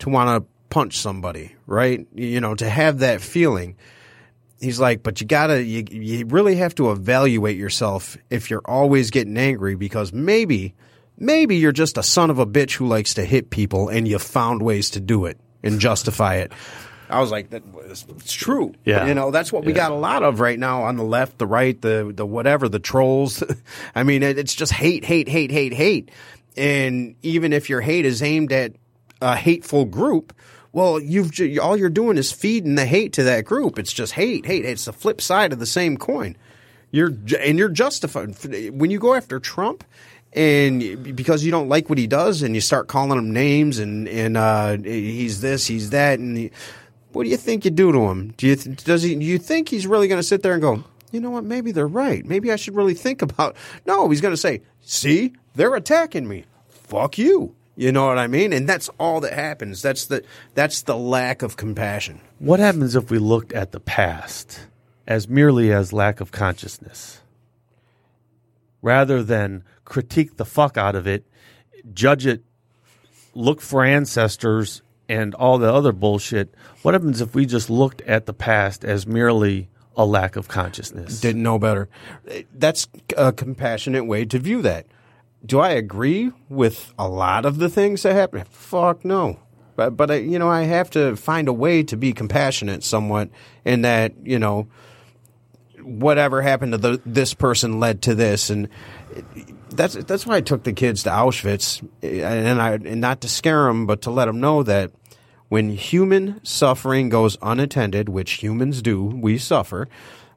[SPEAKER 2] to want to punch somebody, right? You know, to have that feeling." He's like, "But you gotta, you, you really have to evaluate yourself if you're always getting angry because maybe, maybe you're just a son of a bitch who likes to hit people and you found ways to do it and justify it." I was like, that, "It's true."
[SPEAKER 3] Yeah.
[SPEAKER 2] you know, that's what we
[SPEAKER 3] Yeah.
[SPEAKER 2] got a lot of right now on the left, the right, the the whatever, the trolls. I mean, it, it's just hate, hate, hate, hate, hate. And even if your hate is aimed at a hateful group, well, you've all you're doing is feeding the hate to that group. It's just hate, hate. It's the flip side of the same coin. You're and you're justified when you go after Trump. And because you don't like what he does, and you start calling him names, and and uh, he's this, he's that, and what do you think you do to him? Do you does he? Do you think he's really going to sit there and go? You know what? Maybe they're right. Maybe I should really think about. No, he's going to say, "See, they're attacking me. Fuck you." You know what I mean? And that's all that happens. That's the that's the lack of compassion.
[SPEAKER 3] What happens if we looked at the past as merely as lack of consciousness? Rather than critique the fuck out of it, judge it, look for ancestors and all the other bullshit. What happens if we just looked at the past as merely a lack of consciousness?
[SPEAKER 2] Didn't know better. That's a compassionate way to view that. Do I agree with a lot of the things that happen? Fuck no. But but I, you know I have to find a way to be compassionate somewhat in that you know whatever happened to the, this person led to this and that's that's why I took the kids to Auschwitz and I and not to scare them but to let them know that when human suffering goes unattended which humans do we suffer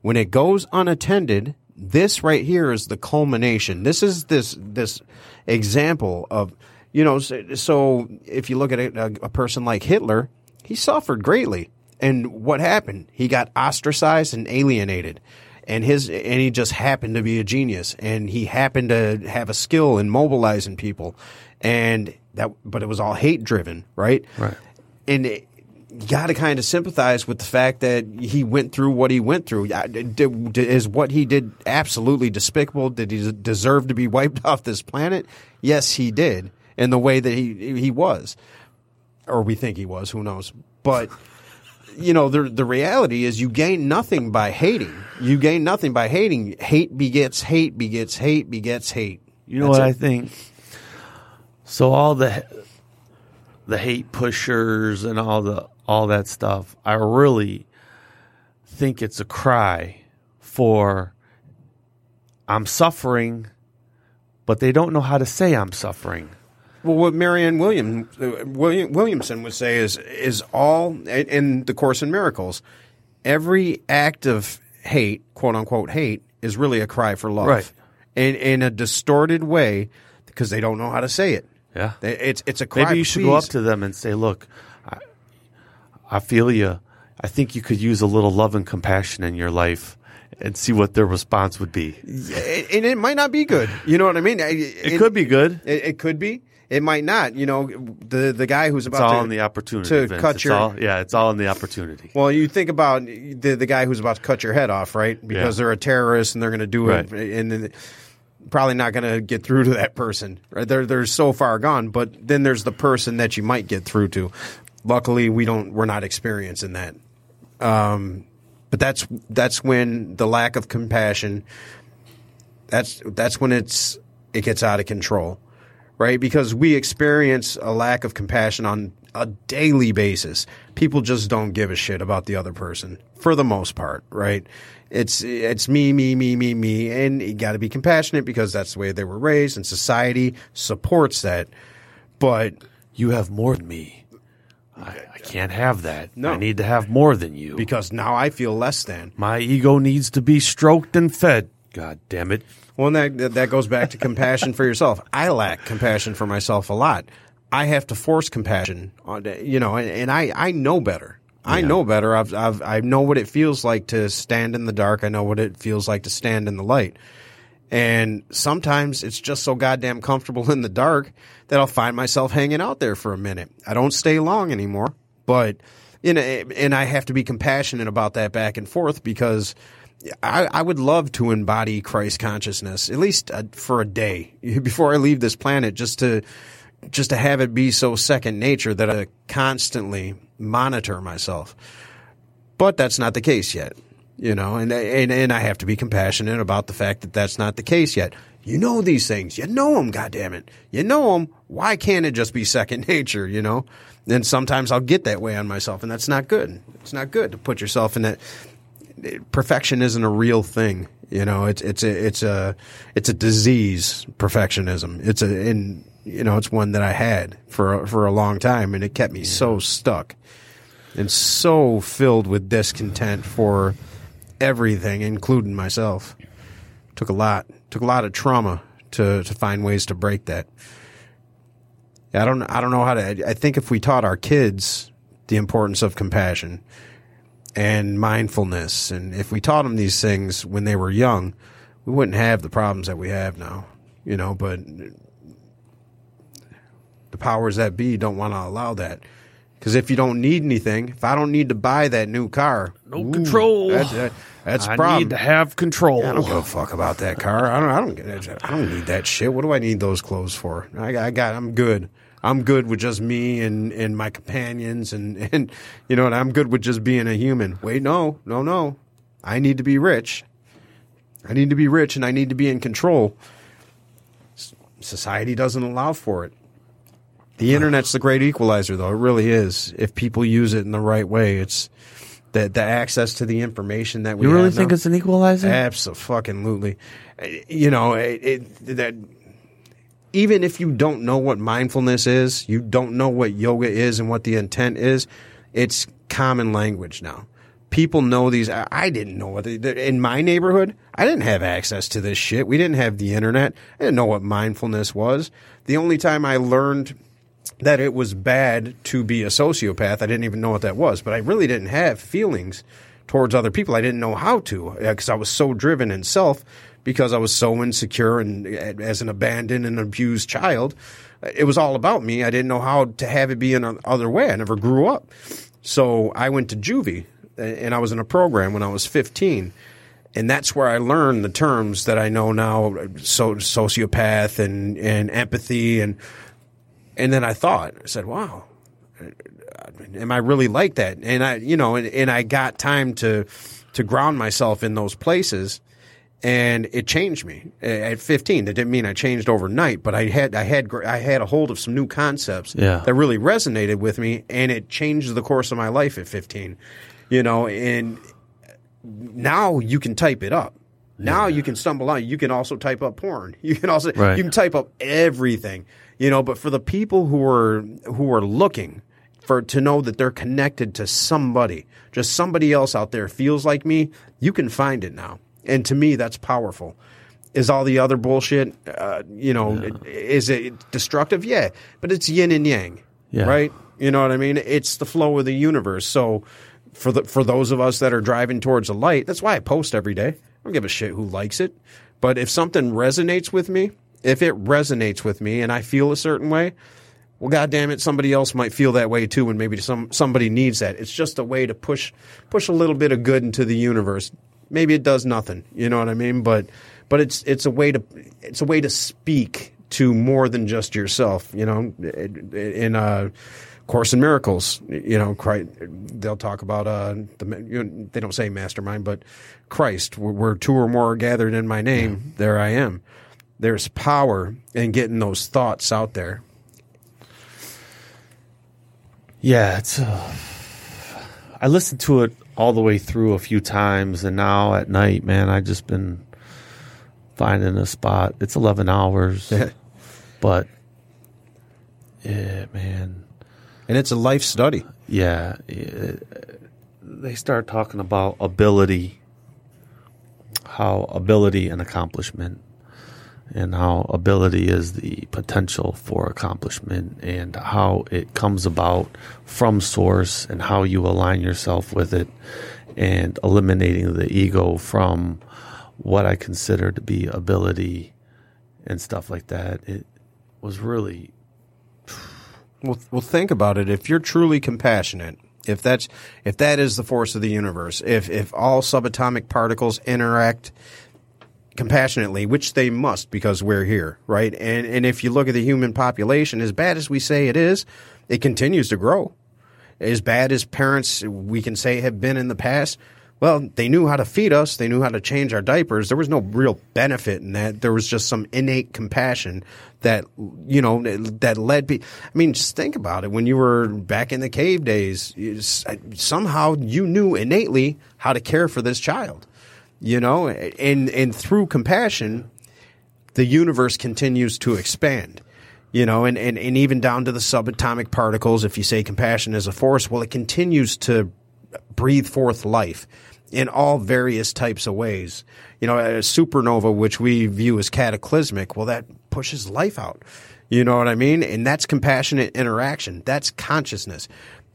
[SPEAKER 2] when it goes unattended this right here is the culmination. This is this this example of you know so, so if you look at a, uh, a person like Hitler he suffered greatly. And what happened? He got ostracized and alienated. And his and he just happened to be a genius, and he happened to have a skill in mobilizing people, and that but it was all hate driven, right?
[SPEAKER 3] Right.
[SPEAKER 2] And got to kind of sympathize with the fact that he went through what he went through. Yeah, did- did- Is what he did absolutely despicable? Did he deserve to be wiped off this planet? Yes, he did, in the way that he he was, or we think he was. Who knows? But you know, the the reality is you gain nothing by hating. You gain nothing by hating. Hate begets hate begets hate begets hate.
[SPEAKER 3] You know
[SPEAKER 2] That's
[SPEAKER 3] what I think? So all the the hate pushers and all the all that stuff, I really think it's a cry for I'm suffering, but they don't know how to say I'm suffering.
[SPEAKER 2] Well, what Marianne William, William Williamson would say is is all in- the Course in Miracles. Every act of hate, quote unquote hate, is really a cry for love,
[SPEAKER 3] Right.
[SPEAKER 2] In in a distorted way because they don't know how to say it.
[SPEAKER 3] Yeah.
[SPEAKER 2] They- It's it's a cry.
[SPEAKER 3] Maybe you should go up to them and say, "Look, I, I feel you. I think you could use a little love and compassion in your life." And see what their response would be.
[SPEAKER 2] and it might not be good. You know what I mean? It,
[SPEAKER 3] It could be good.
[SPEAKER 2] It, it could be. It might not. You know, the the guy who's
[SPEAKER 3] It's
[SPEAKER 2] about
[SPEAKER 3] all
[SPEAKER 2] to
[SPEAKER 3] in the opportunity.
[SPEAKER 2] to
[SPEAKER 3] Vince.
[SPEAKER 2] cut
[SPEAKER 3] It's
[SPEAKER 2] your
[SPEAKER 3] all- yeah, it's all in the opportunity.
[SPEAKER 2] Well, you think about the the guy who's about to cut your head off, right? Because
[SPEAKER 3] Yeah.
[SPEAKER 2] they're a terrorist and they're going to do it,
[SPEAKER 3] Right.
[SPEAKER 2] and then probably not going to get through to that person. Right? They're they're so far gone. But then there's the person that you might get through to. Luckily, we don't. We're not experiencing that. Um, but that's that's when the lack of compassion. That's that's when it's it gets out of control right? Because we experience a lack of compassion on a daily basis. People just don't give a shit about the other person for the most part, right? It's it's me, me, me, me, me, and you got to be compassionate because that's the way they were raised, and society supports that. But
[SPEAKER 3] You have more than me. I, I can't have that.
[SPEAKER 2] No.
[SPEAKER 3] I need to have more than you.
[SPEAKER 2] because now I feel less than.
[SPEAKER 3] My ego needs to be stroked and fed. God damn it.
[SPEAKER 2] Well, and that that goes back to compassion for yourself. I lack compassion for myself a lot. I have to force compassion on, you know, and, and I I know better. I know better. I've, I've I know what it feels like to stand in the dark. I know what it feels like to stand in the light. And sometimes it's just so goddamn comfortable in the dark that I'll find myself hanging out there for a minute. I don't stay long anymore, but you know, and I have to be compassionate about that back and forth because I, I would love to embody Christ consciousness at least uh, for a day before I leave this planet, just to just to have it be so second nature that I constantly monitor myself. But that's not the case yet, you know, and and and I have to be compassionate about the fact that that's not the case yet. You know these things, you know them, goddamn it, you know them. Why can't it just be second nature, you know? And sometimes I'll get that way on myself, and that's not good. It's not good to put yourself in that perfection isn't a real thing. You know, it's it's a it's a it's a disease. Perfectionism. It's a and you know it's one that I had for for a long time, and it kept me so stuck and so filled with discontent for everything, including myself. Took a lot. Took a lot of trauma to to find ways to break that. I don't I don't know how to. I think if we taught our kids the importance of compassion and mindfulness. And if we taught them these things when they were young, we wouldn't have the problems that we have now, you know, but the powers that be don't want to allow that. Because if you don't need anything, if I don't need to buy that new car,
[SPEAKER 3] No control.
[SPEAKER 2] That's, that, that's a
[SPEAKER 3] I
[SPEAKER 2] problem.
[SPEAKER 3] need to have control.
[SPEAKER 2] I don't give a fuck about that car. I don't. I don't. get- I don't need that shit. What do I need those clothes for? I, I got. I'm good. I'm good with just me and, and my companions and, and you know, and I'm good with just being a human. Wait, no, no, no. I need to be rich. I need to be rich and I need to be in control. Society doesn't allow for it. The internet's the great equalizer, though. It really is. If people use it in the right way, it's the the access to the information that we
[SPEAKER 3] You really think
[SPEAKER 2] now-
[SPEAKER 3] it's an equalizer?
[SPEAKER 2] Absolutely. You know, it, it, that even if you don't know what mindfulness is, you don't know what yoga is and what the intent is, it's common language now. People know these. I I didn't know what they, in my neighborhood. I didn't have access to this shit. We didn't have the internet. I didn't know what mindfulness was. The only time I learned that it was bad to be a sociopath, I didn't even know what that was. But I really didn't have feelings towards other people. I didn't know how to uh, because I was so driven in self because I was so insecure and as an abandoned and abused child. It was all about me. I didn't know how to have it be in another way. I never grew up. So I went to juvie and I was in a program when I was 15 and that's where I learned the terms that I know now, uh, so sociopath and and empathy, and and then I thought, I said, wow, am I really like that? And I, you know, and, and I got time to to ground myself in those places, and it changed me at 15. That didn't mean I changed overnight, but I had I had I had a hold of some new concepts
[SPEAKER 3] Yeah.
[SPEAKER 2] that really resonated with me, and it changed the course of my life at 15. You know, and now you can type it up. Now you can stumble on. You can also type up porn. You can also
[SPEAKER 3] Right.
[SPEAKER 2] you can type up everything. You know, but for the people who are who are looking for to know that they're connected to somebody, just somebody else out there feels like me, you can find it now. And to me, that's powerful. Is all the other bullshit, uh, you know, is it destructive? Yeah, but it's yin and yang,
[SPEAKER 3] Yeah.
[SPEAKER 2] right? You know what I mean? It's the flow of the universe. So for the for those of us that are driving towards the light, that's why I post every day. I don't give a shit who likes it. But if something resonates with me, if it resonates with me and I feel a certain way, well god damn it, somebody else might feel that way too and maybe some somebody needs that. It's just a way to push push a little bit of good into the universe. Maybe it does nothing, you know what I mean? But but it's it's a way to it's a way to speak to more than just yourself, you know, in uh Course in Miracles, you know, Christ, they'll talk about uh, the you know, they don't say mastermind, but Christ, where, where two or more are gathered in my name, there I am. There's power in getting those thoughts out there.
[SPEAKER 3] Yeah, it's. Uh, I listened to it all the way through a few times, and now at night, man, I just been finding a spot. It's eleven hours, but yeah, man,
[SPEAKER 2] And it's a life study.
[SPEAKER 3] yeah, it, they start talking about ability, how ability and accomplishment, and how ability is the potential for accomplishment, and how it comes about from source, and how you align yourself with it, and eliminating the ego from what I consider to be ability and stuff like that. It was really
[SPEAKER 2] Well, well, think about it. If you're truly compassionate, if that's if that is the force of the universe, if if all subatomic particles interact compassionately, which they must because we're here, right? And and if you look at the human population, as bad as we say it is, it continues to grow. As bad as parents we can say have been in the past, well, they knew how to feed us, they knew how to change our diapers. There was no real benefit in that. There was just some innate compassion that you know that led people. I mean, just think about it. When you were back in the cave days, somehow you knew innately how to care for this child you know and and through compassion the universe continues to expand you know and, and, and even down to the subatomic particles. If you say compassion is a force well it continues to breathe forth life in all various types of ways. You know a supernova which we view as cataclysmic well that pushes life out. You know what i mean? And that's compassionate interaction. That's consciousness.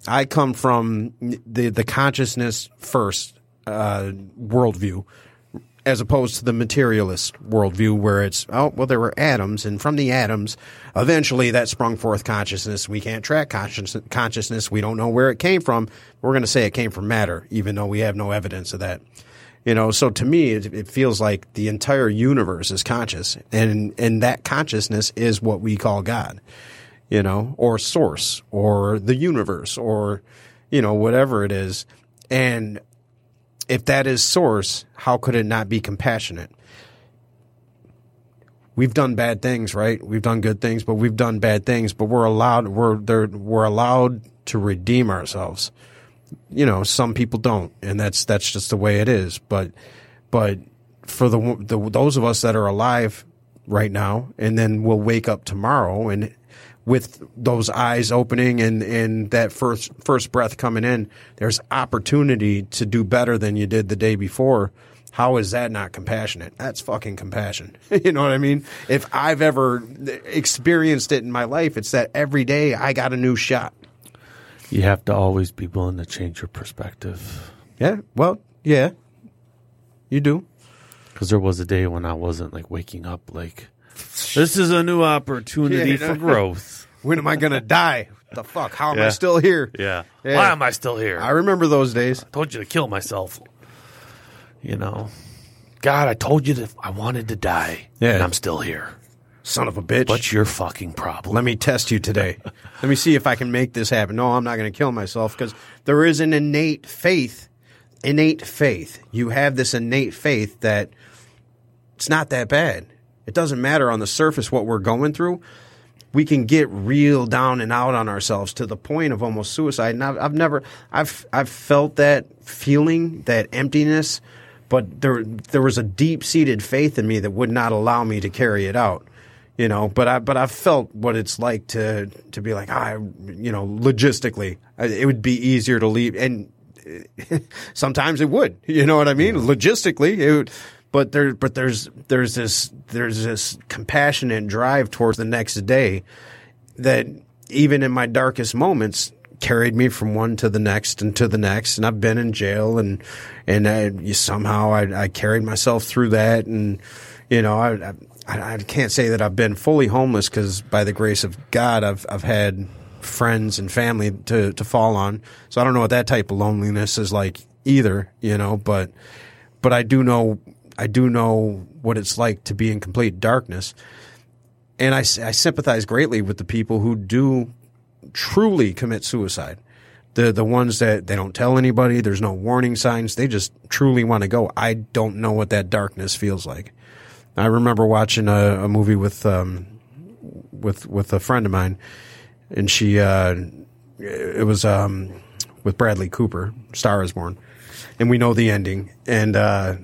[SPEAKER 2] I come from the the consciousness first uh, worldview as opposed to the materialist worldview where it's oh well there were atoms and from the atoms eventually that sprung forth consciousness. We can't track conscious, consciousness. We don't know where it came from. We're going to say it came from matter even though we have no evidence of that. You know so to me it, it feels like the entire universe is conscious and and that consciousness is what we call god you know or source or the universe or you know whatever it is. And if that is source, how could it not be compassionate? We've done bad things, right? We've done good things, but we've done bad things. But we're allowed we're there, we're allowed to redeem ourselves. You know, some people don't, and that's that's just the way it is. But but for the, the those of us that are alive right now, and then we'll wake up tomorrow and with those eyes opening and, and that first first breath coming in, there's opportunity to do better than you did the day before. How is that not compassionate? That's fucking compassion. you know what I mean? If I've ever experienced it in my life, it's that every day I got a new shot.
[SPEAKER 3] you have to always be willing to change your perspective.
[SPEAKER 2] Yeah. Well, yeah. You do.
[SPEAKER 3] Because there was a day when I wasn't like waking up like, this is a new opportunity
[SPEAKER 2] Yeah.
[SPEAKER 3] for growth.
[SPEAKER 2] When am I gonna die? the fuck? How am I
[SPEAKER 3] Yeah.
[SPEAKER 2] still here?
[SPEAKER 3] Yeah.
[SPEAKER 2] Yeah.
[SPEAKER 3] Why am I still here?
[SPEAKER 2] I remember those days.
[SPEAKER 3] I told you to kill myself. You know, God, I told you that I wanted to die,
[SPEAKER 2] Yeah.
[SPEAKER 3] and I'm still here.
[SPEAKER 2] Son of a bitch.
[SPEAKER 3] What's your fucking problem?
[SPEAKER 2] Let me test you today. Let me see if I can make this happen. No, I'm not going to kill myself because there is an innate faith. Innate faith. You have this innate faith that it's not that bad. It doesn't matter on the surface what we're going through. We can get real down and out on ourselves to the point of almost suicide. And I've, I've never, I've, I've felt that feeling, that emptiness, but there, there was a deep seated faith in me that would not allow me to carry it out you know but i but i felt what it's like to to be like i you know logistically it would be easier to leave and sometimes it would you know what i mean logistically it would, but there but there's there's this there's this compassionate drive towards the next day that even in my darkest moments carried me from one to the next and to the next. And I've been in jail and and I, somehow I, I carried myself through that. And you know I, I I can't say that I've been fully homeless because by the grace of God I've I've had friends and family to to fall on. So I don't know what that type of loneliness is like either you know but but I do know I do know what it's like to be in complete darkness and I sympathize greatly with the people who do truly commit suicide. The the ones that they don't tell anybody, there's no warning signs, they just truly want to go. I don't know what that darkness feels like. I remember watching a, a movie with um, with with a friend of mine, and she uh, it was um, with Bradley Cooper, Star is Born, and we know the ending, and uh,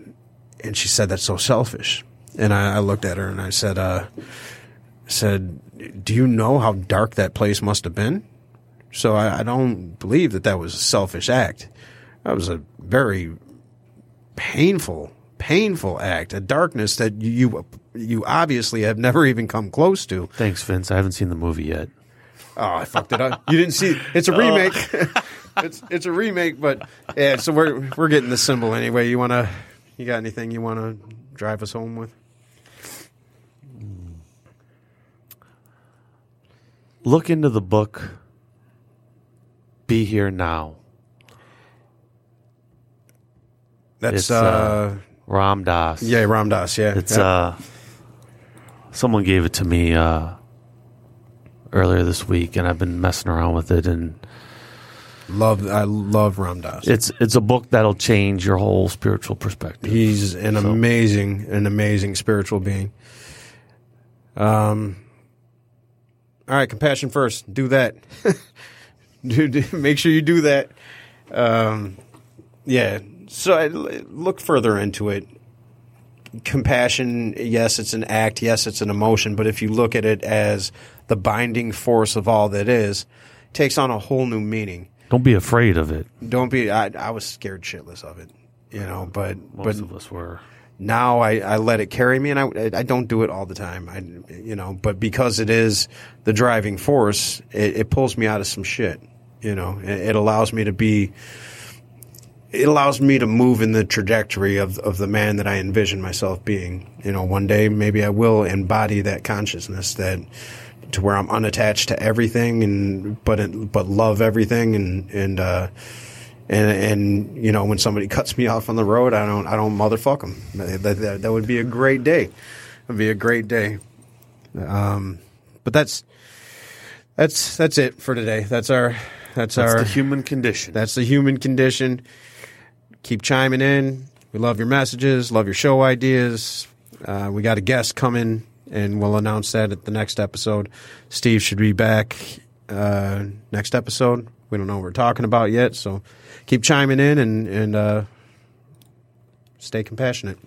[SPEAKER 2] and she said that's so selfish, and I, I looked at her and I said. Uh, said, "Do you know how dark that place must have been?" So I, I don't believe that that was a selfish act. That was a very painful, painful act, a darkness that you you obviously have never even come close to.
[SPEAKER 3] Thanks, Vince. I haven't seen the movie yet.
[SPEAKER 2] Oh, I fucked it up. You didn't see? it. It's a remake. it's it's a remake, but yeah. So we're we're getting the symbol anyway. You wanna? You got anything you wanna drive us home with?
[SPEAKER 3] Look into the book. Be here now.
[SPEAKER 2] That's uh,
[SPEAKER 3] uh, Ram Dass.
[SPEAKER 2] yeah, Ram Dass. Yeah,
[SPEAKER 3] It's
[SPEAKER 2] yeah.
[SPEAKER 3] uh someone gave it to me uh earlier this week and I've been messing around with it and
[SPEAKER 2] love. I love Ram Dass.
[SPEAKER 3] it's it's a book that'll change your whole spiritual perspective.
[SPEAKER 2] He's an amazing, an amazing spiritual being. Um. All right, compassion first. Do that. do, do- make sure you do that. Um. Yeah. So I, look further into it. Compassion, yes, it's an act. Yes, it's an emotion. But if you look at it as the binding force of all that is, it takes on a whole new meaning.
[SPEAKER 3] Don't be afraid of it.
[SPEAKER 2] Don't be. I, I was scared shitless of it, you know. But
[SPEAKER 3] Most
[SPEAKER 2] but
[SPEAKER 3] of us were.
[SPEAKER 2] now I, I let it carry me and I, I don't do it all the time. I, you know, but because it is the driving force, it, it pulls me out of some shit, you know, it, it allows me to be, it allows me to move in the trajectory of, of the man that I envision myself being. You know, one day maybe I will embody that consciousness that to where I'm unattached to everything and, but, it, but love everything and, and, uh, and and you know when somebody cuts me off on the road, I don't I don't motherfuck them. That, that, that would be a great day. It'd be a great day. Um, but that's that's that's it for today. That's our that's,
[SPEAKER 3] That's
[SPEAKER 2] our
[SPEAKER 3] the human condition.
[SPEAKER 2] that's the human condition. Keep chiming in. We love your messages. Love your show ideas. Uh, we got a guest coming, and we'll announce that at the next episode. Steve should be back uh, next episode. We don't know what we're talking about yet, so keep chiming in and and uh, stay compassionate.